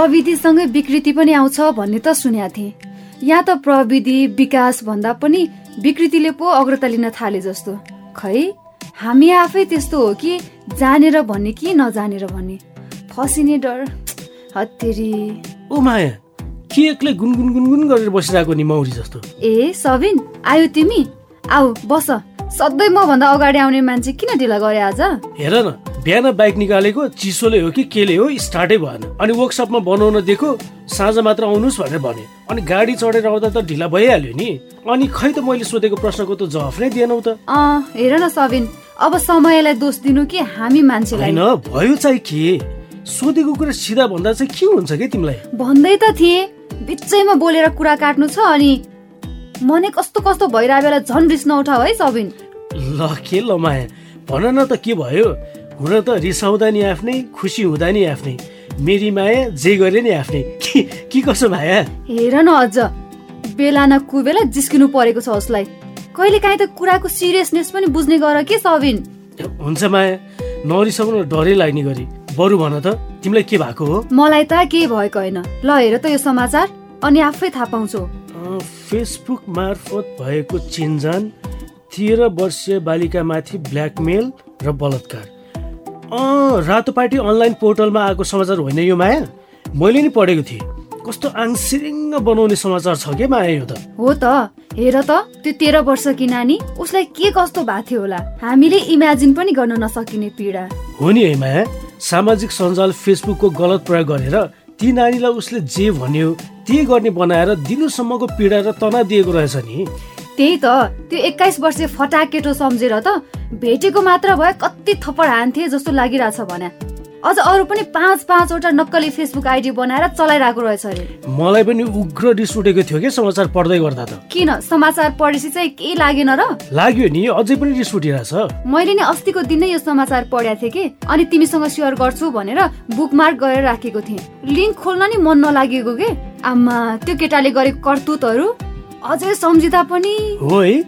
प्रविधिसँगै विकृति पनि आउँछ भन्ने त सुनेको थिएँ। यहाँ त प्रविधि विकास भन्दा पनि विकृतिले पो अग्रता लिन थाले जस्तो। खै हामी आफै त्यस्तो हो कि जानेर भन्ने कि नजानेर भन्ने? फसिने डर हत्तेरी। ओ माया के एक्लै गुनगुन गुनगुन गरेर बसिरहेको नि मौरी जस्तो? ए सबिन आयो तिमी? आऊ बस। सधैँ म भन्दा अगाडि आउने मान्छे किन ढिला गरे आज? हेर न बिहान बाइक निकालेको चिसोले हो कि केले हो स्टार्टै भएन। अनि वर्कसपमा बनाउन दिएको साँझ मात्र आउनुहोस् भनेर भने। अनि गाडी चढेर आउँदा त ढिला भइहाल्यो नि। अनि खै त मैले सोधेको प्रश्नको त जवाफ नै दिएनौ त। हेर न सबिन अब समयलाई दोष दिनु कि हामी मान्छेलाई? होइन भयो चाहिँ के? सोधेको कुरा सिधा भन्दा चाहिँ के हुन्छ कि तिमीलाई? भन्दै त थिए। बिचैमा बोलेर कुरा काट्नु छ अनि मनै कस्तो कस्तो भइरहेको बेला झन् रिस नउठाऊ है सबिन। ल के ल माया। भन न त के भयो। हुन त रिसाउँदा नि आफ्नै खुसी हुँदा नि आफ्नै। मेरी माया जे गरे नि आफ्नै। के के कसो माया हेर न अझ। बेला न कुबेला जिस्किनु परेको छ उसलाई। कहिले काहीँ त कुराको सिरियसनेस पनि बुझ्ने गर के सबिन हुन्छ माया। नरिसाउनु डरै लाग्ने गरी। बरु भन त तिमीलाई के भएको हो? मलाई त केही भएको होइन। ल हेर त यो समाचार। अनि आफै थाहा पाउँछौ। फेसबुक मार्फत भएको चिन्जान तेह्र वर्षीय बालिकामाथि ब्ल्याकमेल र बलात्कार। अँ रातो पार्टी अनलाइन पोर्टलमा आएको समाचार होइन यो माया? मैले नि पढेको थिएँ। कस्तो आङसिरिङ्ग बनाउने समाचार छ के माया यो त? हो त हेर त त्यो तेह्र वर्ष कि नानी उसलाई के कस्तो भएको थियो होला? हामीले इमेजिन पनि गर्न नसकिने पीडा। हो नि है माया। सामाजिक सञ्जाल फेसबुकको गलत प्रयोग गरेर ती नानीलाई उसले जे भन्यो त्यही गर्ने बनाएर दिनसम्मको पीडा र तनाव दिएको रहेछ नि। त्यही त। त्यो एक्काइस वर्षीय फटा केटो सम्झेर त भेटेको मात्र भए कति थप्पड हान्थे जस्तो लागिरहेछ भने। अझ अरू पनि पाँच पाँचवटा नक्कली फेसबुक आइडी बनाएर चलाइरहेको रहेछ अरे। मलाई पनि उग्र रिस उठेको थियो कि समाचार पढ्दै गर्दा त? किन? समाचार पढेपछि चाहिँ केही लागेन र? लाग्यो नि अझै पनि रिस उठिरहेछ। मैले नि अस्तिको दिन नै यो समाचार पढेको थिएँ कि? अनि तिमीसँग सेयर गर्छु भनेर बुकमार्क गरेर राखेको थिएँ। लिङ्क खोल्न नि मन नलागेको के? आमा त्यो केटाले गरेको करतुतहरू? अझै सम्झिँदा पनि? हो है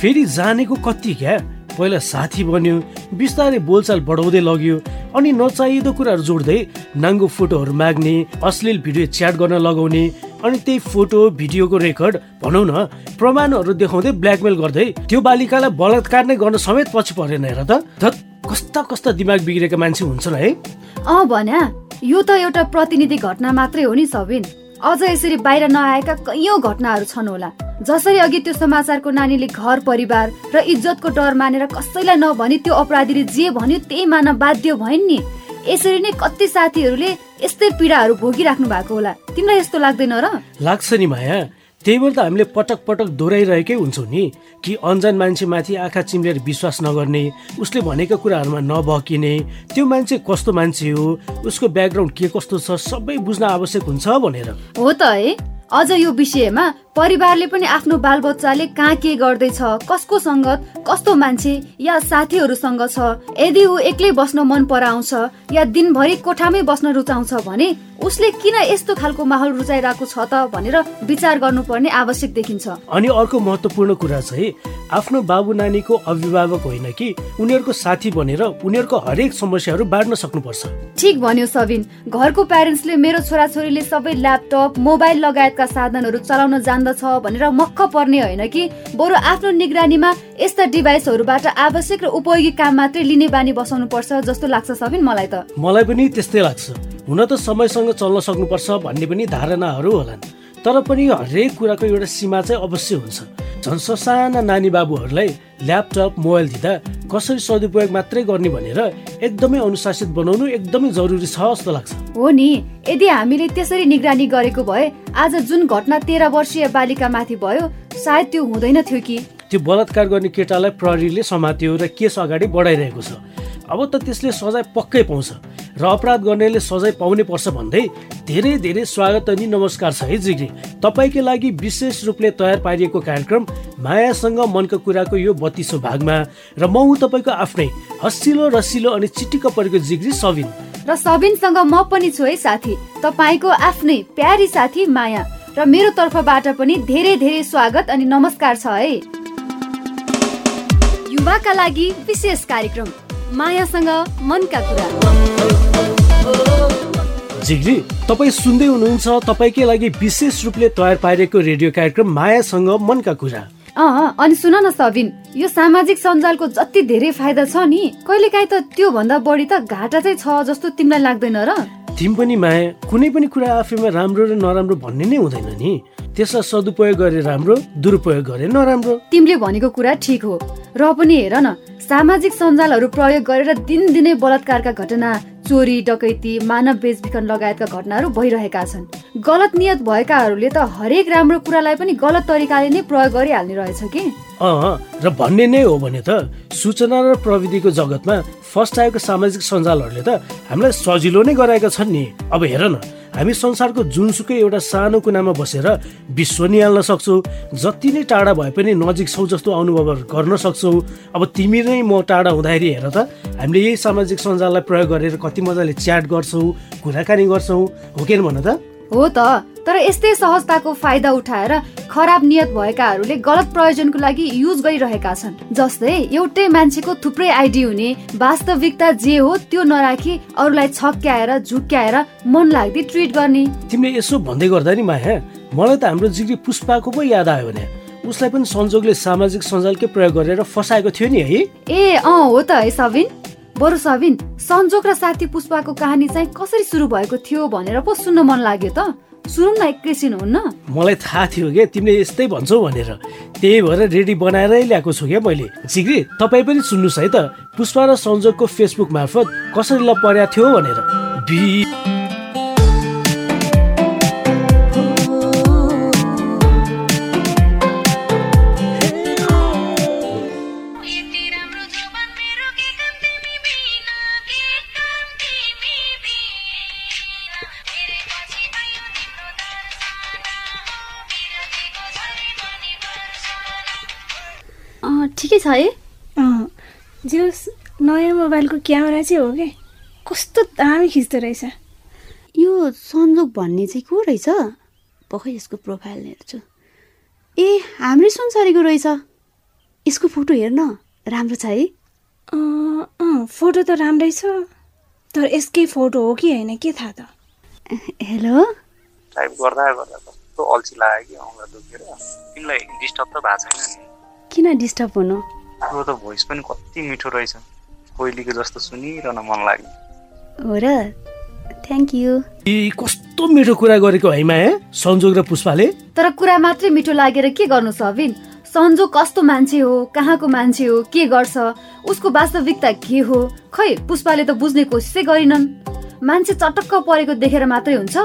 फेरि जानेको कति क्या? पहिला साथी बन्यो बिस्तारै बोलचाल बढाउँदै लग्यो अनि नचाहिँदो कुराहरू जोड्दै नाङ्गो फोटोहरू माग्ने अश्लील भिडियो च्याट गर्न लगाउने अनि त्यही फोटो भिडियोको रेकर्ड भनौँ न प्रमाणहरू देखाउँदै ब्ल्याकमेल गर्दै त्यो बालिकालाई बलात्कार नै गर्न समेत पछि परेन हेर त। कस्ता कस्ता दिमाग बिग्रेका मान्छे हुन्छन् है। अँ भन्या यो त एउटा प्रतिनिधि घटना मात्रै हो नि सबिन। अझ यसरी बाहिर नआएका कैयौँ घटनाहरू छन् होला। जसरी अघि त्यो समाचारको नानीले घर परिवार र इज्जतको डर मानेर कसैलाई नभनी त्यो अपराधीले जे भन्यो त्यही मान्न बाध्य भइन् नि। यसरी नै कति साथीहरूले यस्तै पीडाहरू भोगिराख्नु भएको होला। तिमीलाई यस्तो लाग्दैन र? लाग्छ नि माया। त्यही भएर त हामीले पटक पटक दोहोऱ्याइरहेकै हुन्छौँ नि कि अन्जान मान्छेमाथि आँखा चिम्लेर विश्वास नगर्ने उसले भनेका कुराहरूमा नबकिने त्यो मान्छे कस्तो मान्छे हो उसको ब्याकग्राउन्ड के कस्तो छ सबै बुझ्न आवश्यक हुन्छ भनेर। हो त है। अझ यो विषयमा परिवारले पनि आफ्नो बालबच्चाले कहाँ के गर्दैछ कसको सङ्गत कस्तो मान्छे या साथीहरूसँग छ? यदि ऊ एक्लै बस्न मन पराउँछ या दिनभरि कोठामै बस्न रुचाउँछ भने उसले किन यस्तो खालको माहौल रुचाइरहेको छ त भनेर विचार गर्नुपर्ने आवश्यक देखिन्छ। अनि अर्को महत्त्वपूर्ण कुरा चाहिँ आफ्नो बाबु नानीको अभिभावक होइन कि उनीहरूको साथी बनेर उनीहरूको हरेक समस्याहरू बाँड्न सक्नुपर्छ। ठिक भन्यो सबिन। घरको प्यारेन्ट्सले मेरो छोराछोरीले सबै ल्यापटप मोबाइल लगायतका साधनहरू चलाउन जान्दछ भनेर मक्ख पर्ने होइन कि? बरु आफ्नो निगरानीमा यस्ता डिभाइसहरूबाट आवश्यक र उपयोगी काम मात्रै लिने बानी बसाउनु पर्छ जस्तो लाग्छ सबिन मलाई त। मलाई पनि त्यस्तै लाग्छ। हुन त समयसँग चल्न सक्नुपर्छ भन्ने पनि धारणाहरू होलान्। तर पनि हरेक कुराको एउटा सीमा चाहिँ अवश्य हुन्छ। झन् ससाना नानी बाबुहरूलाई ल्यापटप मोबाइल दिँदा कसरी सदुपयोग मात्रै गर्ने भनेर एकदमै अनुशासित बनाउनु एकदमै जरुरी छ जस्तो लाग्छ। हो नि यदि हामीले त्यसरी निगरानी गरेको भए आज जुन घटना तेह्र वर्षीय बालिका माथि भयो सायद त्यो हुँदैन थियो कि? त्यो बलात्कार गर्ने केटालाई प्रहरीले समात्यो र केस अगाडि बढाइरहेको छ। अब त त्यसले सजाय पक्कै पाउँछ। र अपराध गर्नेले सजाय पाउनै पर्छ भन्दै धेरै धेरै स्वागत अनि नमस्कार छ है जिग्री। तपाईँकै लागि विशेष रूपले तयार पारिएको कार्यक्रम मायासँग मनको कुराको यो बत्तिसौँ भागमा। र म हुँ तपाईँको आफ्नै हसिलो रसिलो अनि चिटिक्क परेको जिग्री सबिन। र सबिनसँग म पनि छु है साथी। तपाईँको आफ्नै प्यारी साथी माया। र मेरो तर्फबाट पनि धेरै धेरै स्वागत अनि नमस्कार छ है। युवाका लागि विशेष कार्यक्रम। मायासँग मनका कुरा। जिग्री तपाईँ सुन्दै हुनुहुन्छ तपाईँकै लागि विशेष रूपले तयार पारेको रेडियो कार्यक्रम मायासँग मनका कुरा। अनि सुन न सबिन यो सामाजिक सञ्जालको जति धेरै फाइदा छ नि कहिलेकाहीँ त त्यो भन्दा बढी त घाटा चाहिँ छ जस्तो तिमीलाई लाग्दैन र? तिमी पनि माया कुनै पनि कुरा आफैमा राम्रो र नराम्रो भन्ने नै हुँदैन नि। त्यसलाई सदुपयोग गरे राम्रो दुरुपयोग गरे नराम्रो। तिमीले भनेको कुरा ठिक हो। र पनि हेर न सामाजिक सञ्जालहरू प्रयोग गरेर दिनदिनै बलात्कारका घटना चोरी डकैती मानव बेचबिखन लगायतका घटनाहरू भइरहेका छन्। गलत नियत भएकाहरूले त हरेक राम्रो कुरालाई पनि गलत तरिकाले नै प्रयोग गरिहाल्ने रहेछ कि? अँ र भन्ने नै हो भने त सूचना र प्रविधिको जगतमा फर्स्ट आएको सामाजिक सञ्जालहरूले त हामीलाई सजिलो नै गराएका छन् नि। अब हेर न हामी संसारको जुनसुकै एउटा सानो कुनामा बसेर विश्व निहाल्न सक्छौँ जति नै टाढा भए पनि नजिक छौ जस्तो अनुभवहरू गर्न सक्छौँ। अब तिमी नै म टाढा हुँदाखेरि हेर त हामीले यही सामाजिक सञ्जाललाई प्रयोग गरेर कति मजाले च्याट गर्छौँ कुराकानी गर्छौँ हो कि भन त? हो त तर यस्तै सहजताको फाइदा उठाएर खराब नियत भएकाहरूले गलत प्रयोजनको लागि युज गरिरहेका छन्। जस्तै एउटै मान्छेको थुप्रै आइडी हुने वास्तविकता जे हो त्यो नराखी अरूलाई छक्क्याएर झुक्क्याएर मन लाग्दै ट्रिट गर्ने। तिमीले यसो भन्दै गर्दा नि माया। मलाई त हाम्रो जिग्री पुष्पाको पो याद आयो भने। उसलाई पनि संजोगले सामाजिक सञ्जालकै प्रयोग गरेर फसाएको थियो नि है। ए अँ हो त है सबिन। बरु सबिन संजोग र साथी पुष्पाको कहानी चाहिँ कसरी सुरु भएको थियो भनेर पो सुन्न मन लाग्यो त। सुनौ न एकैछिन हुन्न? मलाई थाहा थियो क्या तिमीले यस्तै भन्छौ भनेर। त्यही भएर रेडी बनाएरै ल्याएको छु क्या मैले। जिग्री तपाईँ पनि सुन्नुहोस् है त। पुष्पा र संजोगको फेसबुक मार्फत कसरी ल परेको थियो भनेर। है? जो नयाँ मोबाइलको क्यामेरा चाहिँ हो क्या कस्तो दामी खिच्दो रहेछ। यो सन्जोग भन्ने चाहिँ को रहेछ? पखै यसको प्रोफाइल हेर्छु। ए हाम्रै सुनसरीको रहेछ। यसको फोटो हेर्न राम्रो छ है? फोटो त राम्रै छ। तर यसकै फोटो हो कि होइन के थाहा त? हेलो? टाइप गर्दा गर्दा कस्तो अल्छी लाग्यो कि औँला दुखेर। तिमीलाई डिस्टर्ब त भएको छैन नि। किन डिस्टर्ब हुनु? तिम्रो त भोइस पनि कति मिठो रहेछ। कोइलीको जस्तो सुनिरहन मन लाग्यो। हो र थ्याङ्क यू ए कस्तो मिठो कुरा गरेको है माया? संजोग र पुष्पाले? तर कुरा मात्रै मिठो लागेर के गर्नु सबिन संजोग कस्तो मान्छे हो कहाँको मान्छे हो के गर्छ? उसको वास्तविकता के हो? खै पुष्पाले त बुझ्ने कोसिसै गरिनन्। मान्छे चटक्क परेको देखेर मात्रै हुन्छ?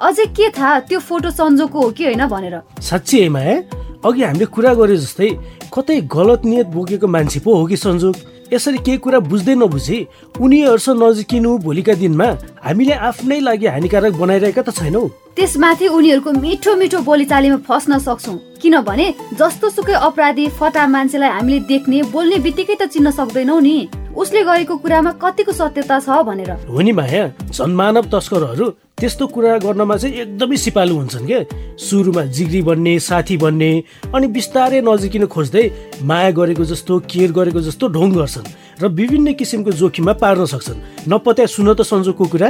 अझै के थाहा त्यो फोटो संजोगको हो कि होइन भनेर? साँच्ची है माया? अघि हामीले कुरा गरे जस्तै कतै गलत नियत बोकेको मान्छे पो हो कि संजोग यसरी केही कुरा बुझ्दै नबुझी उनीहरूसँग नजिकिनु भोलिका दिनमा हामीले आफ्नै लागि हानिकारक बनाइरहेका त छैनौ। त्यसमाथि उनीहरूको मिठो मिठो बोलीचालीमा फस्न सक्छौ। किनभने जस्तो सुकै अपराधी फटा मान्छेलाई हामीले देख्ने बोल्ने बित्तिकै त चिन्न सक्दैनौ नि। उसले गरेको कुरामा कतिको सत्यता छ भनेर। हो नि माया जनमानव तस्करहरू त्यस्तो कुरा गर्नमा चाहिँ एकदमै सिपालु हुन्छन् क्या सुरुमा जिग्री बन्ने साथी बन्ने अनि बिस्तारै नजिकिन खोज्दै माया गरेको जस्तो केयर गरेको जस्तो ढोङ गर्छन् र विभिन्न किसिमको जोखिममा पार्न सक्छन्। नपत्या सुन त सन्जोगको कुरा?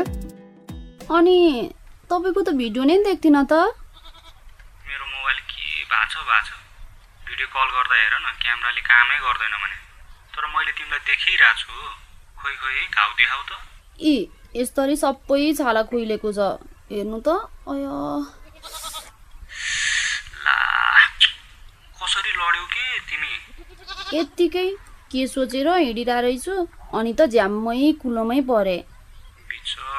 अनि तपाईँको त भिडियो नै देख्थिन त। मेरो मोबाइल के भएको छ भएको छ भिडियो कल गर्दा हेर न क्यामेराले कामै गर्दैन भने। तर मैले तिमीलाई देखिरहेको छु खोइ खोइ घाउ देखाउ त। इ यसरी सबै छाला खुइलेको छ। हेर्नु त अय। ला कसरी लड्यौ के तिमी? यत्तिकै के सोचेर हिँडिरहेको रहेछु अनि त झ्याम्मै कुलोमै परे। बिचरा।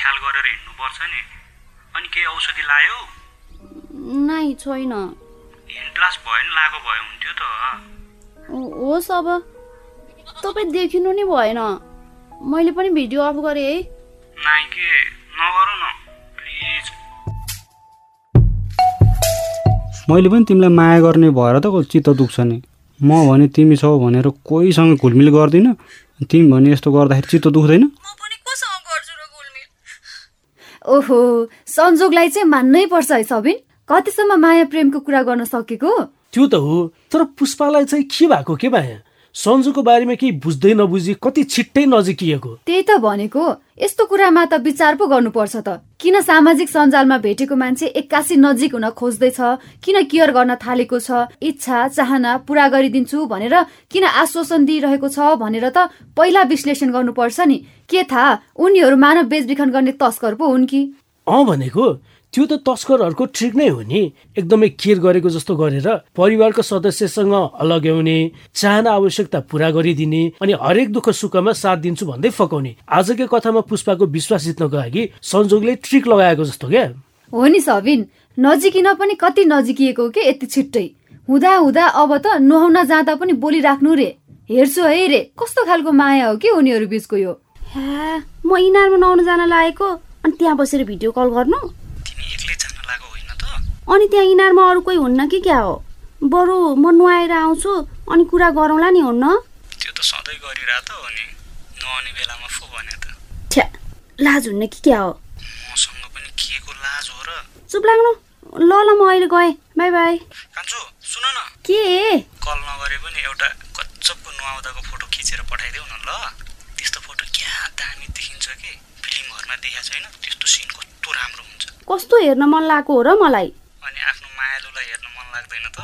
ख्याल गरेर हिँड्नुपर्छ नि। अनि केही औषधि लायो? नाइ छैन। हिन्ड भयो नि लगाएको भए हुन्थ्यो त। होस् अब। तपाईँ देखिनु नि भएन। मैले पनि भिडियो अफ गरेँ है। नाइ के नगरौ न। प्लिज। मैले पनि तिमीलाई माया गर्ने भएर त चित्त दुख्छ नि। म भने तिमी छौ भनेर कोहीसँग घुलमिल गर्दिनँ। तिमी भने यस्तो गर्दाखेरि चित्त दुख्दैन। ओहो संजोगलाई चाहिँ मान्नै पर्छ है सबिन। कतिसम्म माया प्रेमको कुरा गर्न सकेको? त्यो त हो तर पुष्पालाई चाहिँ के भएको के माया? सन्जुको बारेमा केही बुझ्दै नबुझी कति छिट्टै नजिकिएको। त्यही त भनेको। यस्तो कुरामा त विचार पो गर्नुपर्छ त। किन सामाजिक सञ्जालमा भेटेको मान्छे एक्कासी नजिक हुन खोज्दैछ? किन केयर गर्न थालेको छ? इच्छा चाहना पुरा गरिदिन्छु भनेर किन आश्वासन दिइरहेको छ भनेर त पहिला विश्लेषण गर्नुपर्छ नि। के थाहा? उनीहरू मानव बेचबिखन गर्ने तस्कर पो हुन् कि? अँ भनेको त्यो त तस्करहरूको ट्रिक नै हो नि। एकदमै केयर गरेको जस्तो गरेर परिवारको सदस्यसँग अलग्याउने चाहना आवश्यकता पुरा गरिदिने अनि हरेक दुःख सुखमा साथ दिन्छु भन्दै फकाउने। आजकै कथामा पुष्पाको विश्वास जित्नको लागि संजोगले ट्रिक लगाएको जस्तो क्या। हो नि सबिन नजिकिन पनि कति नजिकिएको के यति छिट्टै? हुँदा हुँदा अब त नुहाउन जाँदा पनि बोलिराख्नु रे। हेर्छु है रे कस्तो खालको माया हो कि उनीहरू बिचको यो? म इनारमा नुहाउन जान लागेको अनि त्यहाँ बसेर भिडियो कल गर्नु तिमी एक्लै जान लागेको होइन त अनि त्यहाँ इनारमा अरू कोही हुन्न कि क्या हो? बरु म नुहाएर आउँछु अनि कुरा गरौँला नि हुन्न? त्यो त सधैँ गरिरह त हो नि। नआउने बेलामा फो भने त। ठ्या लाज हुन्न कि क्या हो? मसँग पनि के को लाज हो र? चुप लाग्नु। ल ल म अहिले गएँ। Bye bye. कान्छु सुन न। के? कल नगरे पनि एउटा कच्चपको नुहाउँदाको फोटो खिचेर पठाइदेऊ न ल। त्यस्तो फोटो क्या दामी देखिन्छ कि? फिल्महरूमा देखाएको छैन। त्यस्तो सिन कस्तो राम्रो हुन्छ। कस्तो हेर्न मन लागेको हो र मलाई? अनि आफ्नो मायालुलाई हेर्न मन लाग्दैन त।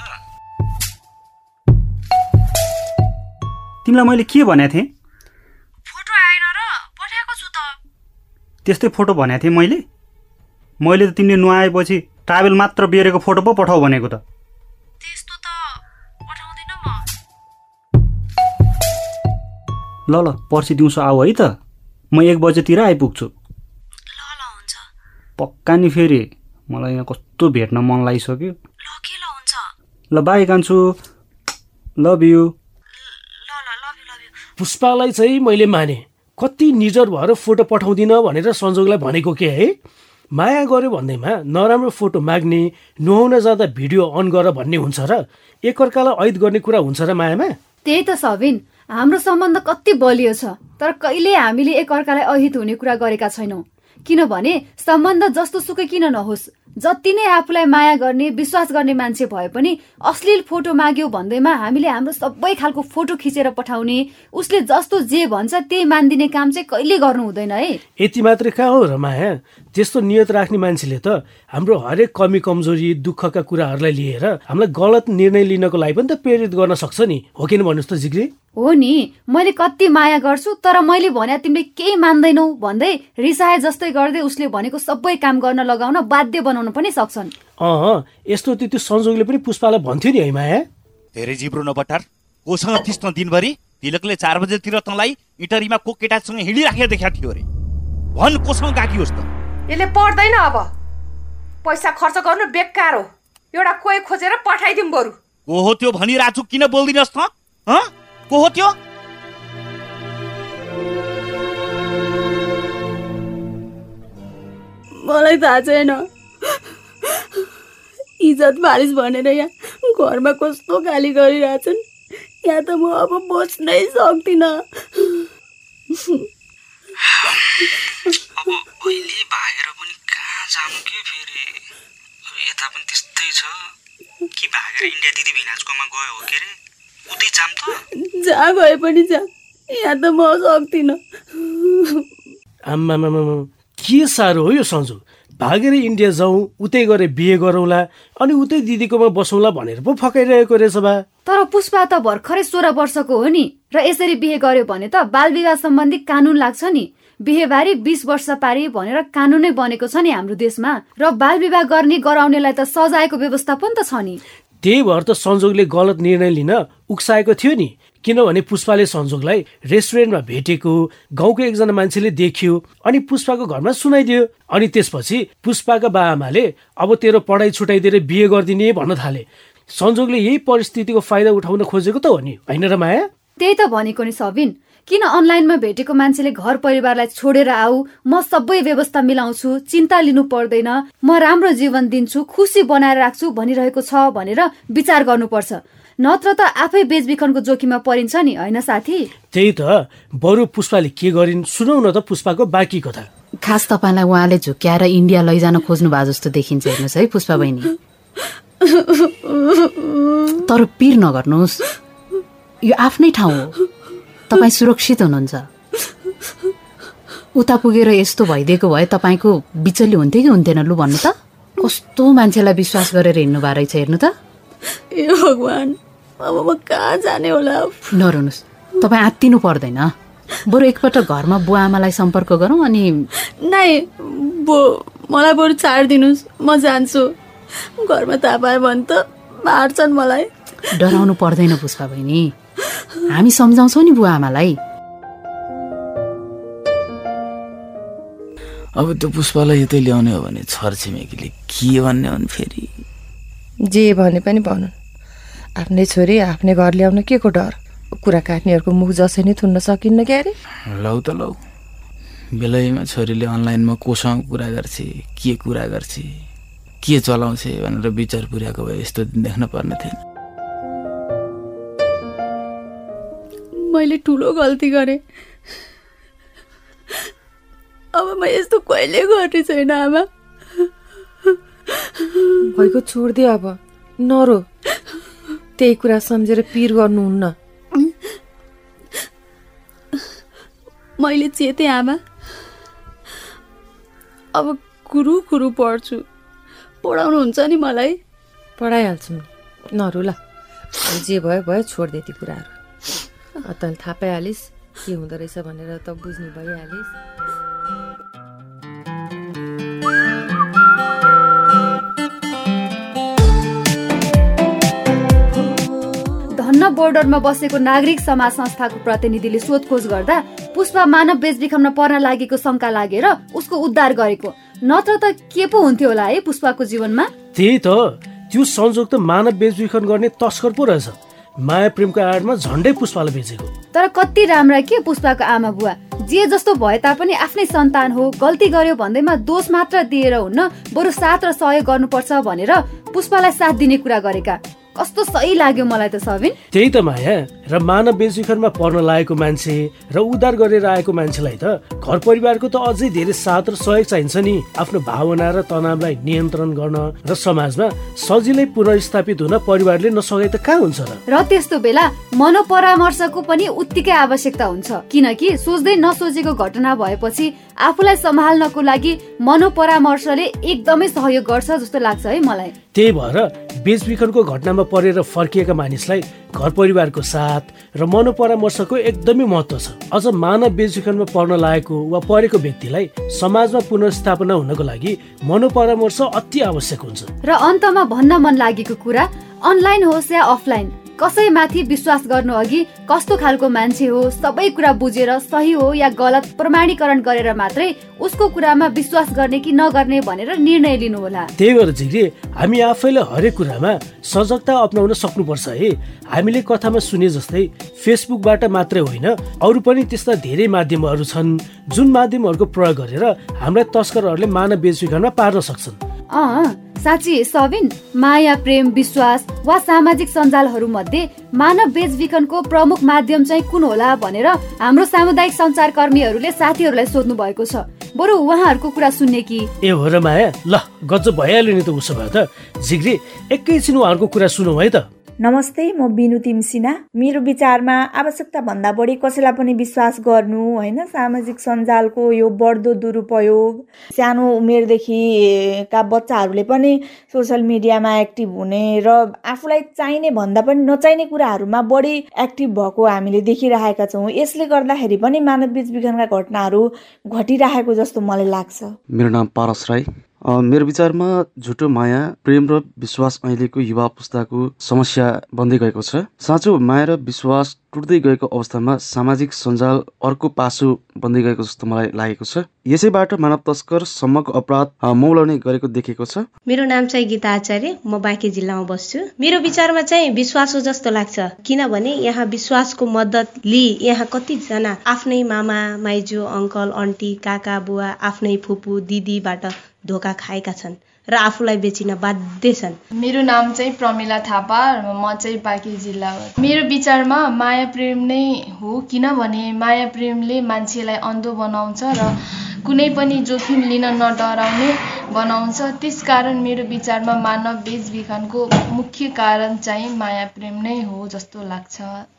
तिमीलाई मैले के भनेको थिएँ? फोटो आएन र पठाएको छु त। त्यस्तै फोटो भनेको थिएँ मैले? मैले त तिमीले नुहाएपछि ट्राभल मात्र बेरेको फोटो पो पठाऊ भनेको त। त्यस्तो त पठाउँदिन म। ल ल पर्सि दिउँसो आऊ है त। म एक बजेतिर आइपुग्छु। ल ल हुन्छ। पक्का नि फेरि। मलाई यहाँ कस्तो भेट्न मन लागिसक्यो ल के ल हुन्छ? ल बाई कान्छु। लभ यु ल ल लभ यु लभ यु पुष्पालाई चाहिँ मैले माने। कति निजर भएर फोटो पठाउँदिन भनेर संजोगलाई भनेको के है? माया गर्यो भन्दैमा नराम्रो फोटो माग्ने नुहाउन जाँदा भिडियो अन गर भन्ने हुन्छ र? एकअर्कालाई ऐद गर्ने कुरा हुन्छ र मायामा? त्यही त सबिन। हाम्रो सम्बन्ध कति बलियो छ तर कहिले हामीले एकअर्कालाई अहित हुने कुरा गरेका छैनौँ। किनभने सम्बन्ध जस्तो सुकै किन नहोस्। जति नै आफूलाई माया गर्ने विश्वास गर्ने मान्छे भए पनि अश्लील फोटो माग्यो भन्दैमा हामीले हाम्रो सबै खालको फोटो खिचेर पठाउने उसले जस्तो जे भन्छ त्यही मानिदिने काम चाहिँ कहिले गर्नु हुँदैन है? यति मात्रै कहाँ हो र माया त्यस्तो नियत राख्ने मान्छेले त हाम्रो हरेक कमी कमजोरी दुःखका कुराहरूलाई लिएर हामीलाई गलत निर्णय लिनको लागि पनि त प्रेरित गर्न सक्छ नि। हो किन भन्नुहोस् त जिग्री? हो नि। मैले कति माया गर्छु तर मैले भने तिमीले केही मान्दैनौ भन्दै रिसाए जस्तै गर्दै उसले भनेको सबै काम गर्न लगाउन बाध्य बनाउन पनि सक्छन्। अँ यस्तो त्यो त्यो संजोगले पनि पुष्पालाई भन्थ्यो नि है? माया धेरै जिब्रो नबटार कोसँग थिस् त दिनभरि तिलकले चार बजेतिर तँलाई इटरीमा को केटासँग हिँडिराखेर देखाएको थियो अरे। भन कोसँग गएकी होस् त। यसले पढ्दैन अब। पैसा खर्च गर्नु बेकार हो। एउटा कोही खोजेर पठाइदिउँ बरु। को हो त्यो भनिरहेको छु किन बोल्दिनस् त? हँ? को हो त्यो? मलाई थाहा छैन। इज्जत मारिस भनेर यहाँ घरमा कस्तो गाली गरिरहेछन्। यहाँ त म अब बस्नै सक्दिनँ। अब अहिले भागेर पनि कहाँ जानु के फेरि? अब यता पनि त्यस्तै छ। कि भागेर इन्डिया दिदी भिनाजकोमा गयो हो के अरे उतै जाम त। जहाँ गए पनि जा। यहाँ त म सक्दिनँ। आम्मामामा के साह्रो हो यो सन्जु? भागेर इन्डिया जाउँ उतै गएर बिहे गरौँला अनि उतै दिदीकोमा बसौँला भनेर पो फकाइरहेको रहेछ बा तर पुष्पा त भर्खरै सोह्र वर्षको हो नि र यसरी बिहे गर्यो भने त बाल विवाह सम्बन्धी कानुन लाग्छ नि। बिहेबारी बिस वर्ष पारी भनेर कानुनै बनेको छ नि हाम्रो देशमा र बाल विवाह गर्ने गराउनेलाई त सजायको व्यवस्था पनि त छ नि। त्यही भएर त संजोगले गलत निर्णय लिन उक्साएको थियो नि। किनभने पुष्पाले संजोगलाई रेस्टुरेन्टमा भेटेको गाउँको एकजना मान्छेले देख्यो अनि पुष्पाको घरमा सुनाइदियो। अनि त्यसपछि पुष्पाका बाआमाले अब तेरो पढाइ छुटाइदिएर बिहे गरिदिने भन्न थाले। संजोगले यही परिस्थितिको फाइदा उठाउन खोजेको त हो नि होइन र माया? त्यही त भनेको नि सबिन। किन अनलाइनमा भेटेको मान्छेले घर परिवारलाई छोडेर आऊ? म सबै व्यवस्था मिलाउँछु चिन्ता लिनु पर्दैन। म राम्रो जीवन दिन्छु खुसी बनाएर राख्छु भनिरहेको छ भनेर विचार गर्नुपर्छ। नत्र त आफै बेचबिखनको जोखिममा परिन्छ नि होइन साथी? त्यही त। बरु पुष्पाले के गरिन् सुनौ न त पुष्पाको बाँकी कथा। खास तपाईँलाई उहाँले झुक्क्याएर इन्डिया लैजान खोज्नु भएको जस्तो देखिन्छ हेर्नुहोस् है पुष्पा बहिनी। तर पिर नगर्नुहोस्। यो आफ्नै ठाउँ हो। तपाईँ सुरक्षित हुनुहुन्छ। उता पुगेर यस्तो भइदिएको भए तपाईँको बिचल्ली हुन्थ्यो कि हुन्थेन लु भन्नु त। कस्तो मान्छेलाई विश्वास गरेर हिँड्नु भएको रहेछ हेर्नु त। ए भगवान्। अब म कहाँ जाने होला? नरुनुहोस् तपाईँ आत्तिनु पर्दैन। बरु एकपल्ट घरमा बुवा आमालाई सम्पर्क गरौँ अनि नाइ बो मलाई बरु छाडिदिनुहोस् म जान्छु। घरमा थाहा पायो भने त मार्छन् मलाई। डराउनु पर्दैन पुष्पा बहिनी। हामी सम्झाउँछौँ नि बुवा आमालाई। अब त्यो पुष्पालाई यतै ल्याउने हो भने छरछिमेकीले के भन्ने हुन् फेरि? जे भने पनि भनौँ आफ्नै छोरी आफ्नै घर ल्याउन के को डर? कुरा काट्नेहरूको मुख जसै नै थुन्न सकिन्न क्या अरे? लौ त लौ। बेलैमा छोरीले अनलाइनमा कोसँग कुरा गर्छ? के कुरा गर्छ? के चलाउँछ भनेर विचार पुर्याएको भए यस्तो दिन देख्न पर्ने थिएन। मैले ठुलो गल्ती गरेँ। अब म यस्तो कहिले गर्ने छैन आमा? भइको छोडिदियो अब। नरो। त्यही कुरा सम्झेर पिर गर्नुहुन्न। मैले चेतेँ आमा। अब कुरु कुरु पढ्छु। पढाउनुहुन्छ नि मलाई। पढाइहाल्छु नि। नरु ल। जे भयो भयो छोडिदिए ती कुराहरू। तैँले थाहा पाइहालिस् के हुँदो रहेछ भनेर त बुझ्नु भइहालिस्। धन्न बोर्डरमा बसेको नागरिक समाज संस्थाको प्रतिनिधिले सोधखोज गर्दा पुष्पा मानव बेचबिखनमा पर्न लागेको शङ्का लागेर उसको उद्धार गरेको। नत्र त के पो हुन्थ्यो होला है पुष्पाको जीवनमा? त्यही त। त्यो संजोग त मानव बेचबिखन गर्ने तस्कर पो रहेछ। माया प्रेमको आडमा झन्डै पुष्पालाई बेचेको। तर कति राम्रा के पुष्पाको आमा बुवा? जे जस्तो भए तापनि आफ्नै सन्तान हो गल्ती गर्यो भन्दैमा दोष मात्र दिएर हुन्न बरु साथ र सहयोग गर्नुपर्छ भनेर पुष्पालाई साथ दिने कुरा गरेका। कस्तो सही लाग्यो मलाई त सबिन। त्यही त माया। र मानव बेचबिखनमा पर्न लागेको मान्छे र उद्धार गरेर आएको मान्छेलाई त घर परिवारको त अझै धेरै साथ र सहयोग चाहिन्छ नि। आफ्नो भावना र तनावलाई नियन्त्रण गर्न र समाजमा सजिलै पुनर्स्थापित हुन परिवारले नसके त कहाँ हुन्छ र? र त्यस्तो बेला मनोपरामर्शको पनि उत्तिकै आवश्यकता हुन्छ। किनकि सोच्दै नसोचेको घटना भएपछि आफूलाई सम्हाल्नको लागि मनोपरामर्शले एकदमै सहयोग गर्छ जस्तो लाग्छ है मलाई। त्यही भएर बेचबिखनको घटनामा परेर फर्किएका मानिसलाई घर परिवारको साथ र मनोपरामर्शको एकदमै महत्व छ। अझ मानव बेचबिखनमा पर्न लागेको वा परेको व्यक्तिलाई समाजमा पुनर्स्थापना हुनको लागि मनोपरामर्श अति आवश्यक हुन्छ। र अन्तमा भन्न मन लागेको कुरा अनलाइन होस् या अफलाइन कसैमाथि विश्वास गर्नु अघि कस्तो खालको मान्छे हो सबै कुरा बुझेर सही हो या गलत प्रमाणीकरण गरेर मात्रै उसको कुरामा विश्वास गर्ने कि नगर्ने भनेर निर्णय लिनु होला त्यही भएर झिग्री हामी आफैले हरेक कुरामा सजगता अप्नाउन सक्नुपर्छ है। हामीले कथामा सुने जस्तै फेसबुकबाट मात्रै होइन अरू पनि त्यस्ता धेरै माध्यमहरू छन् जुन माध्यमहरूको प्रयोग गरेर हामीलाई तस्करहरूले मानव बेचबिखनमा पार्न सक्छन्। अँ साँच्ची सबिन माया प्रेम विश्वास वा सामाजिक सञ्जालहरू मध्ये मानव बेचबिखनको प्रमुख माध्यम चाहिँ कुन होला भनेर हाम्रो सामुदायिक सञ्चारकर्मीहरूले साथीहरूलाई सोध्नु भएको छ। बरु उहाँहरूको कुरा सुन्ने कि? ए हो र माया ल गजब भइहाल्यो नि त उसो भए त। झिग्री एकैछिन उहाँहरूको कुरा सुनौ है त। नमस्ते म बिनु तिमसिना। मेरो विचारमा आवश्यकता भन्दा बढी कसैलाई पनि विश्वास गर्नु होइन? सामाजिक सञ्जालको यो बढ्दो दुरुपयोग सानो उमेरदेखि का बच्चाहरूले पनि सोसियल मिडियामा एक्टिभ हुने र आफूलाई चाहिने भन्दा पनि नचाहिने कुराहरूमा बढी एक्टिभ भएको हामीले देखिरहेका छौँ। यसले गर्दाखेरि पनि मानव बिचबिखनका घटनाहरू घटिरहेको जस्तो मलाई लाग्छ। मेरो नाम पारस राई। मेरो विचारमा झुटो माया प्रेम र विश्वास अहिलेको युवा पुस्ताको समस्या बन्दै गएको छ। साँचो माया र विश्वास टुट्दै गएको अवस्थामा सामाजिक सञ्जाल अर्को पासो बन्दै गएको जस्तो मलाई लागेको छ। यसैबाट मानव तस्कर सम्मको अपराध मौलाउने गरेको देखेको छ। मेरो नाम चाहिँ गीता आचार्य म बाँकी जिल्लामा बस्छु। मेरो विचारमा चाहिँ विश्वास हो जस्तो लाग्छ किनभने यहाँ विश्वासको मद्दत लिई यहाँ कतिजना आफ्नै मामा माइजू अङ्कल आन्टी काका बुवा आफ्नै फुपू दिदीबाट धोका खाएका छन् र आफूलाई बेचिन बाध्य छन्। मेरो नाम चाहिँ प्रमिला थापा म चाहिँ बाँकी जिल्लाबाट मेरो विचारमा माया प्रेम नै हो किनभने माया प्रेमले मान्छेलाई अन्धो बनाउँछ र कुनै पनि जोखिम लिन नडराउने बनाउँछ। त्यसकारण मेरो विचारमा मानव बेचबिखनको मुख्य कारण चाहिँ माया प्रेम नै हो जस्तो लाग्छ।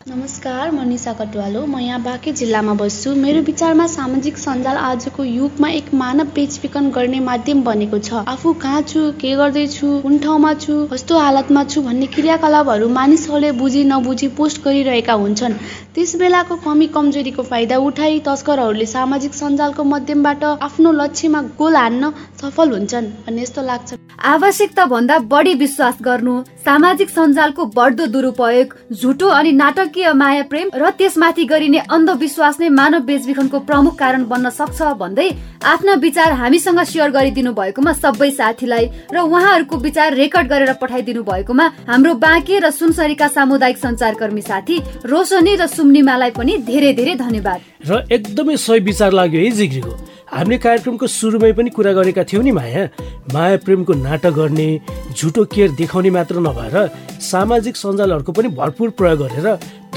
नमस्कार म निशा कटुवाल। म यहाँ बाँके जिल्लामा बस्छु। मेरो विचारमा सामाजिक सञ्जाल आजको युगमा एक मानव बेचबिखन गर्ने माध्यम बनेको छ। आफू कहाँ छु के गर्दैछु कुन ठाउँमा छु कस्तो हालतमा छु भन्ने क्रियाकलापहरू मानिसहरूले बुझी नबुझी पोस्ट गरिरहेका हुन्छन्। त्यस बेलाको कमी कमजोरीको फाइदा उठाई तस्करहरूले सामाजिक सञ्जालको माध्यमबाट आफ्नो लक्ष्यमा गोल हान्न सफल हुन्छन् भन्ने यस्तो लाग्छ। आवश्यकता भन्दा बढी विश्वास गर्नु सामाजिक सञ्जालको बढ्दो दुरुपयोग झुटो अनि नाटकीय माया प्रेम र त्यसमाथि गरिने अन्धविश्वास नै मानव बेचबिखनको प्रमुख कारण बन्न सक्छ भन्दै आफ्ना विचार हामीसँग सेयर गरिदिनु भएकोमा सबै साथीलाई र उहाँहरूको विचार रेकर्ड गरेर पठाइदिनु भएकोमा हाम्रो बाँके र सुनसरीका सामुदायिक सञ्चारकर्मी साथी रोशनी र सुम्निमालाई पनि धेरै धेरै धन्यवाद। र एकदमै सही विचार लाग्यो है जिग्रीको। हामीले कार्यक्रमको सुरुमै पनि कुरा गरेका थियौँ नि माया। माया प्रेमको नाटक गर्ने झुटो केयर देखाउने मात्र नभएर सामाजिक सञ्जालहरूको पनि भरपुर प्रयोग गरेर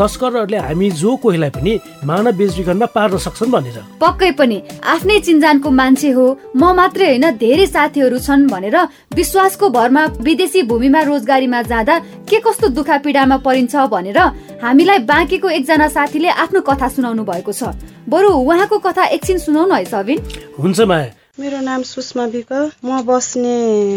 तस्करहरूले हामी जो कोहीलाई पनि मानव बेचबिखनमा पार्न सक्छन् भनेर। पक्कै पनि आफ्नै चिन्जानको मान्छे हो म मात्रै होइन धेरै साथीहरू छन् भनेर विश्वासको भरमा विदेशी भूमिमा रोजगारीमा जाँदा के कस्तो दुखा पीडामा परिन्छ भनेर हामीलाई बाँकीको एकजना साथीले आफ्नो कथा सुनाउनु भएको छ। बरु उहाँको कथा एकछिन सुनाउनु है सबिन। हुन्छ माया। मेरो नाम सुषमा विक म बस्ने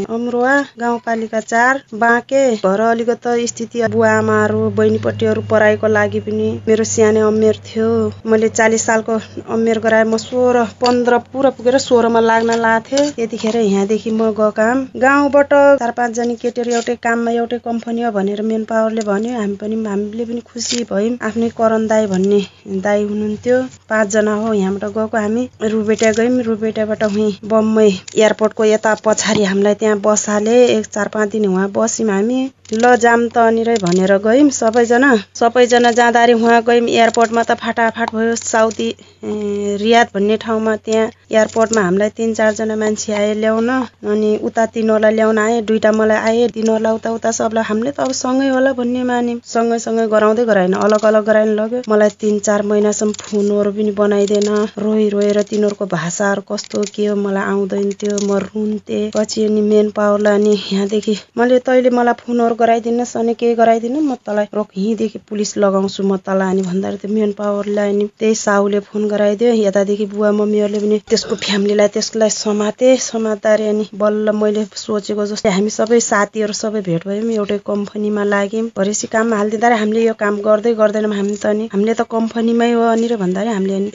अमरोहा गाउँपालिका चार बाँके। घर अलिकत स्थिति बुवा आमाहरू बहिनीपट्टिहरू पढाइको लागि पनि मेरो सानो अमेर थियो। मैले चालिस सालको अमेर गराएँ म सोह्र पन्ध्र पुरा पुगेर सोह्रमा लाग्न लाग्थेँ त्यतिखेर यहाँदेखि म गएको काम गाउँबाट चार पाँचजना केटीहरू एउटै काममा एउटै कम्पनी हो भनेर मेन पावरले भन्यो। हामी पनि हामीले पनि खुसी भयौँ। आफ्नै करण दाई भन्ने दाई हुनुहुन्थ्यो। पाँचजना हो यहाँबाट गएको हामी। रुबेटा गयौँ। रुबेटाबाट उहीँ बम्बई एयरपोर्टको यता पछाडि हामीलाई त्यहाँ बसाले एक चार पाँच दिन उहाँ बस्यौँ हामी। ल जाम त अनिरै भनेर गयौँ सबैजना। सबैजना जाँदाखेरि उहाँ गयौँ। एयरपोर्टमा त फाटाफाट भयो साउदी रियाद भन्ने ठाउँमा त्यहाँ। एयरपोर्टमा हामीलाई तिन चारजना मान्छे आए ल्याउन अनि उता तिनीहरूलाई ल्याउन आए दुइटा मलाई आए तिनीहरूलाई उता उता सबलाई। हामीले त अब सँगै होला भन्ने मान्यौँ। सँगै सँगै गराउँदै गराएन अलग अलग गराइन लग्यो। मलाई तिन चार महिनासम्म फोनहरू पनि बनाइदिएन रोइ रोएर तिनीहरूको भाषाहरू कस्तो के हो मलाई आउँदैन थियो म रुन्थेँ। पछि अनि मेन पावरलाई अनि यहाँदेखि। मैले तैँले मलाई फोनहरू गराइदिनुहोस् अनि के गराइदिनु म तँलाई रोक यहीँदेखि पुलिस लगाउँछु म तँलाई अनि भन्दाखेरि त्यो मेन पावरलाई अनि त्यही साहुले फोन गराइदियो। यतादेखि बुवा मम्मीहरूले पनि त्यसको फ्यामिलीलाई त्यसलाई समाते समात्दाखेरि अनि बल्ल मैले सोचेको जस्तै हामी सबै साथीहरू सबै भेट भयौँ एउटै कम्पनीमा लाग्यौँ। भरेसी काममा हालिदिँदाखेरि हामीले यो काम गर्दै गर्दैनौँ हामी त नि हामीले त कम्पनीमै हो अनि भन्दाखेरि हामीले अनि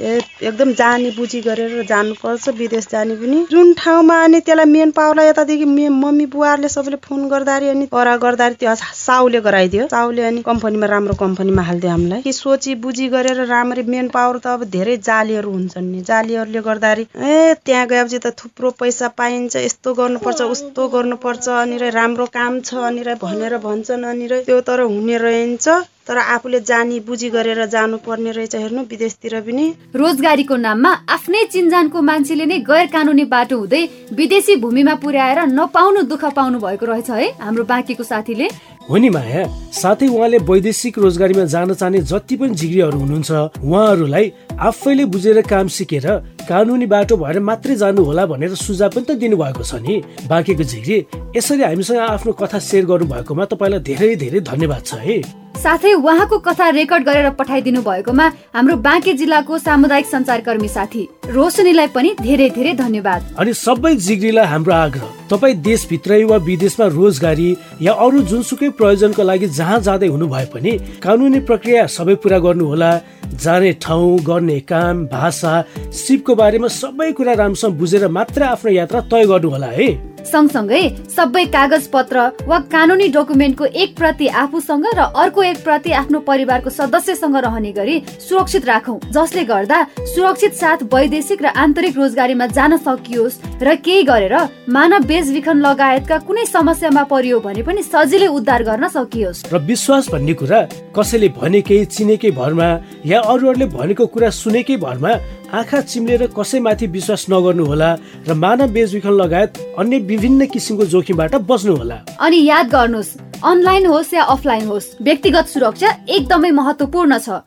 एकदम जानी बुझी गरेर जानुपर्छ विदेश जाने पनि। जुन ठाउँमा अनि त्यसलाई मेन पावरलाई यतादेखि मम्मी बुवाहरूले सबैले फोन गर्दाखेरि अनि परा गर्दाखेरि त्यो साउले गराइदियो। साउले अनि कम्पनीमा राम्रो कम्पनीमा हालिदियो हामीलाई। कि सोची बुझी गरेर राम्ररी मेन पावर त अब धेरै जालीहरू हुन्छन् नि। जालीहरूले गर्दाखेरि ए त्यहाँ गएपछि त थुप्रो पैसा पाइन्छ यस्तो गर्नुपर्छ उस्तो गर्नुपर्छ अनि राम्रो काम छ अनि भनेर भन्छन् अनि त्यो तर हुने रहन्छ तर आफूले जानी बुझी गरेर जानुपर्ने रहेछ हेर्नु विदेशतिर पनि। रोजगारीको नाममा आफ्नै चिन्जानको मान्छेले नै गैर कानुनी बाटो हुँदै विदेशी भूमिमा पुर्याएर नपाउनु दुःख पाउनु भएको रहेछ है हाम्रो बाँकीको साथीले। हो नि माया साथै उहाँले वैदेशिक रोजगारीमा जान चाहने जति पनि जिग्रीहरू हुनुहुन्छ उहाँहरूलाई आफैले बुझेर काम सिकेर कानुनी बाटो भएर मात्रै जानु होला भनेर सुझाव पनि त दिनुभएको छ नि। बाँकीको झिग्री यसरी हामीसँग आफ्नो कथा सेयर गर्नुभएकोमा तपाईँलाई धेरै धेरै धन्यवाद छ है। साथै उहाँको कथा रेकर्ड गरेर पठाइदिनु भएकोमा हाम्रो बाँके जिल्लाको सामुदायिक सञ्चारकर्मी साथी रोशनीलाई पनि धेरै धेरै धन्यवाद। अनि सबै जिग्रीलाई हाम्रो आग्रह तपाईँ देशभित्रै वा विदेशमा रोजगारी या अरू जुनसुकै प्रयोजनको लागि जहाँ जाँदै हुनु भए पनि कानुनी प्रक्रिया सबै पुरा गर्नुहोला। जाने ठाउँ गर्ने काम भाषा सिपको बारेमा सबै कुरा राम्रोसँग बुझेर मात्र आफ्नो यात्रा तय गर्नुहोला है। सँगसँगै सबै कागज पत्र वा कानुनी डकुमेन्टको एक प्रति आफूसँग र अर्को एक प्रति आफ्नो परिवारको सदस्यसँग रहने गरी सुरक्षित राखौँ जसले गर्दा सुरक्षित साथ वैदेशिक र आन्तरिक रोजगारीमा जान सकियोस् र केही गरेर मानव बेचबिखन लगायतका कुनै समस्यामा परियो भने पनि सजिलै उद्धार गर्न सकियोस्। र विश्वास भन्ने कुरा कसैले भनेकै चिनेकै भरमा या अरूहरूले भनेको कुरा सुनेकै भरमा आँखा चिम्लेर कसैमाथि विश्वास नगर्नु होला र मानव बेचबिखन लगायत अन्य विभिन्न किसिमको जोखिमबाट बस्नु होला अनि याद गर्नुहोस् अनलाइन होस् या अफलाइन होस् व्यक्तिगत सुरक्षा एकदमै महत्वपूर्ण छ।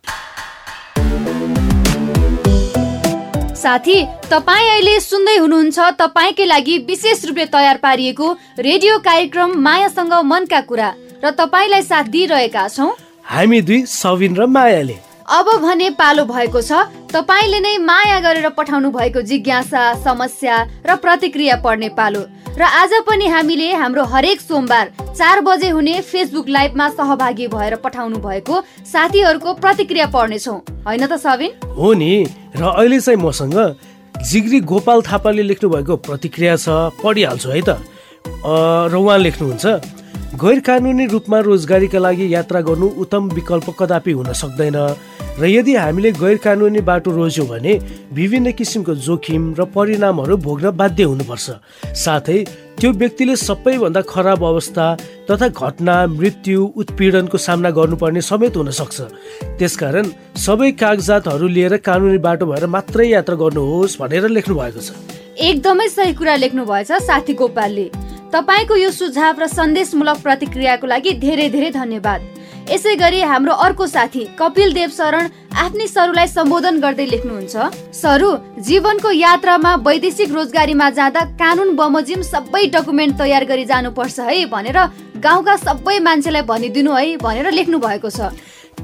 साथी तपाईँ अहिले सुन्दै हुनुहुन्छ तपाईँकै लागि विशेष रूपले तयार पारिएको रेडियो कार्यक्रम मायासँग मनका कुरा र तपाईँलाई साथ दिइरहेका छौँ। हामी दुई सबिन र मायाले। अब भने पालो भएको छ। तपाईँले नै माया गरेर पठाउनु भएको जिज्ञासा समस्या र प्रतिक्रिया पढ्ने पालो। र आज पनि हामीले हाम्रो हरेक सोमबार चार बजे हुने फेसबुक लाइभमा सहभागी भएर पठाउनु भएको साथीहरूको प्रतिक्रिया पढ्नेछौँ होइन त सबिन हो नि। र अहिले चाहिँ मसँग जिग्री गोपाल थापाले लेख्नु भएको प्रतिक्रिया छ पढिहाल्छु है त। र उहाँ लेख्नुहुन्छ गैर कानुनी रूपमा रोजगारीका लागि यात्रा गर्नु उत्तम विकल्प कदापि हुन सक्दैन। र यदि हामीले गैर कानुनी बाटो रोज्यौँ भने विभिन्न किसिमको जोखिम र परिणामहरू भोग्न बाध्य हुनुपर्छ। साथै त्यो व्यक्तिले सबैभन्दा खराब अवस्था तथा घटना मृत्यु उत्पीडनको सामना गर्नुपर्ने समेत हुन सक्छ। त्यसकारण सबै कागजातहरू लिएर कानुनी बाटो भएर मात्रै यात्रा गर्नुहोस् भनेर लेख्नु भएको छ। एकदमै सही कुरा लेख्नु भएछ साथी गोपालले। तपाईँको यो सुझाव र सन्देशमूलक प्रतिक्रियाको लागि धेरै धेरै धन्यवाद। यसै गरी हाम्रो अर्को साथी कपिल देव शरण आफ्नै सरुलाई सम्बोधन गर्दै लेख्नुहुन्छ सरु जीवनको यात्रामा वैदेशिक रोजगारीमा जाँदा कानुन बमोजिम सबै डकुमेन्ट तयार गरी जानुपर्छ है भनेर गाउँका सबै मान्छेलाई भनिदिनु है भनेर लेख्नु भएको छ।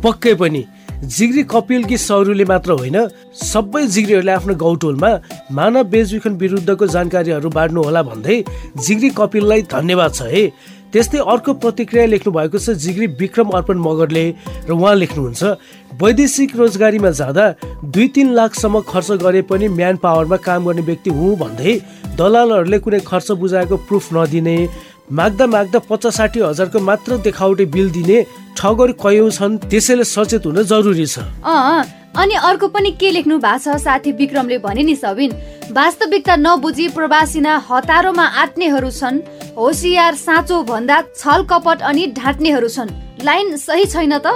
पक्कै पनि जिग्री कपिलकी सौरूले मात्र होइन सबै जिग्रीहरूले आफ्नो गौटोलमा मानव बेचबिखन विरुद्धको जानकारीहरू बाँड्नु होला भन्दै जिग्री कपिललाई धन्यवाद छ है। त्यस्तै अर्को प्रतिक्रिया लेख्नु भएको छ जिग्री विक्रम अर्पण मगरले र उहाँ लेख्नुहुन्छ वैदेशिक रोजगारीमा जाँदा दुई तिन लाखसम्म खर्च गरे पनि म्यान पावरमा काम गर्ने व्यक्ति हुँ भन्दै दलालहरूले कुनै खर्च बुझाएको प्रुफ नदिने माग्दा माग्दा पचास साठी हजारको मात्र देखावटी बिल दिने ठगहरू कयौँ छन् त्यसैले सचेत हुन जरुरी छ। अनि अर्को पनि के लेख्नु भएको छ साथी विक्रमले भने नि सबिन? वास्तविकता नबुझी प्रवासिना हतारोमा आत्नेहरू छन्। होसियार साँचो भन्दा छल कपट अनि ढाँट्नेहरू छन्। लाइन सही छैन त?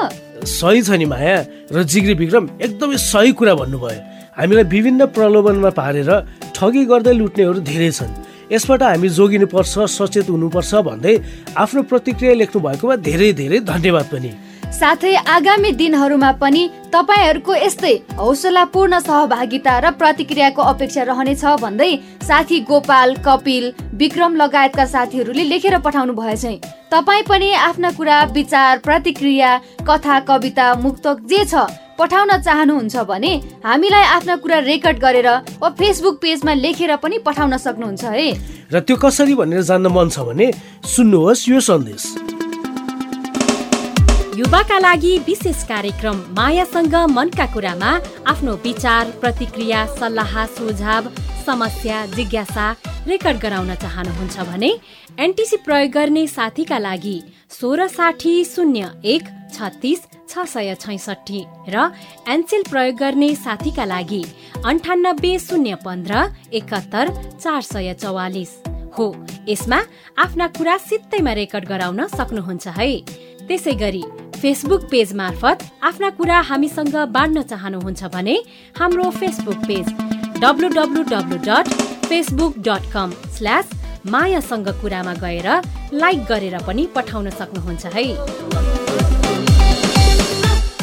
सही छ नि माया र जिग्री विक्रम एकदमै सही कुरा भन्नुभयो। हामीलाई विभिन्न प्रलोभनमा पारेर ठगी गर्दै लुट्नेहरू धेरै छन्। यसबाट हामी जोगिनुपर्छ सचेत हुनुपर्छ भन्दै आफ्नो प्रतिक्रिया लेख्नु भएकोमा धेरै धेरै धन्यवाद पनि। साथै आगामी दिनहरूमा पनि तपाईँहरूको यस्तै हौसलापूर्ण सहभागिता र प्रतिक्रियाको अपेक्षा रहनेछ भन्दै साथी गोपाल कपिल विक्रम लगायतका साथीहरूले लेखेर पठाउनु भएछ। तपाईँ पनि आफ्ना कुरा विचार प्रतिक्रिया कथा कविता मुक्तक जे छ पठाउन चाहनुहुन्छ भने हामीलाई आफ्ना कुरा रेकर्ड गरेर वा फेसबुक पेजमा लेखेर पनि पठाउन सक्नुहुन्छ है। र त्यो कसरी भनेर जान्न मन छ भने सुन्नुहोस् यो सन्देश। युवाका लागि विशेष कार्यक्रम मायासँग मनका कुरामा आफ्नो विचार प्रतिक्रिया सल्लाह सुझाव समस्या जिज्ञासा रेकर्ड गराउन चाहनुहुन्छ भने एनटिसी प्रयोग गर्ने साथीका लागि सोह्र साठी शून्य एक छत्तिस छ सय छैसठी र एनसेल प्रयोग गर्ने साथीका लागि अन्ठानब्बे शून्य पन्ध्र एकात्तर चार सय चौवालिस हो। यसमा आफ्ना कुरा सित्तैमा रेकर्ड गराउन सक्नुहुन्छ है। त्यसै गरी फेसबुक पेज मार्फत आफ्ना कुरा हामीसँग बाँड्न चाहनुहुन्छ भने हाम्रो Facebook page W dot Facebook dot com slash मायासँग कुरामा गएर लाइक गरेर पनि पठाउन सक्नुहुन्छ है।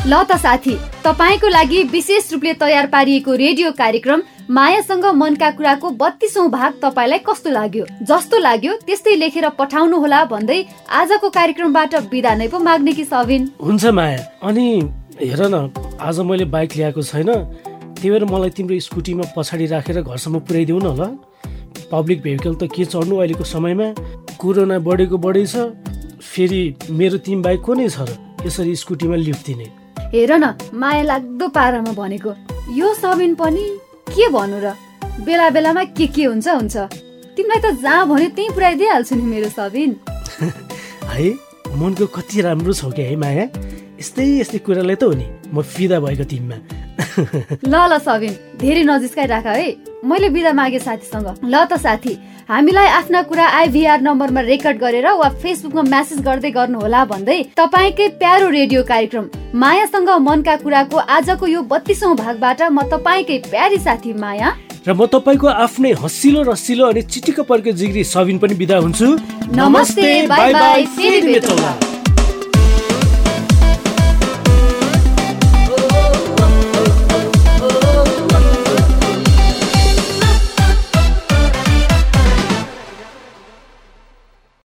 ल त साथी तपाईँको लागि विशेष रूपले तयार पारिएको रेडियो कार्यक्रम मायासँग मनका कुराको बत्तीसौँ भाग तपाईँलाई कस्तो लाग्यो? जस्तो लाग्यो त्यस्तै लेखेर पठाउनु होला भन्दै आजको कार्यक्रमबाट बिदा नै पो माग्ने कि सबिन हुन्छ माया अनि हेर न आज मैले बाइक ल्याएको छैन त्यही भएर मलाई तिम्रो स्कुटीमा पछाडि राखेर घरसम्म पुर्याइदेऊ न ल। पब्लिक भेहिकल त के चढ्नु अहिलेको समयमा? कोरोना बढेको बढी छ फेरि मेरो तिमी बाइक को नै छ र यसरी स्कुटीमा लिफ्ट दिने? हेर न माया लाग्दो पारामा भनेको। यो सबिन पनि के भन्नु र? बेला बेलामा के के हुन्छ हुन्छ। तिमीलाई त जहाँ भन्यो त्यहीँ पुऱ्याइदिइहाल्छु नि मेरो सबिन। है मनको कति राम्रो छौ कि है माया? यस्तै यस्तै कुरालाई त हो नि। म फिदा भएको तिमीमा। ल ल सबिन धेरै नजिस्काइ राख है। मैले बिदा मागे साथीसँग। ल त साथी हामीलाई आफ्ना कुरा आइभीआर नम्बरमा रेकर्ड गरेर वा फेसबुकमा म्यासेज गर्दै गर्नुहोला भन्दै तपाईँकै प्यारो रेडियो कार्यक्रम मायासँग मनका कुराको आजको यो बत्तीसौँ भागबाट म तपाईँकै प्यारी साथी माया। र म तपाईँको आफ्नै हसिलो रसिलो अनि चिटिक्क पर्के जिग्री सबिन पनि बिदा हुन्छु। नमस्ते बाई बाई फेरि भेटौँला।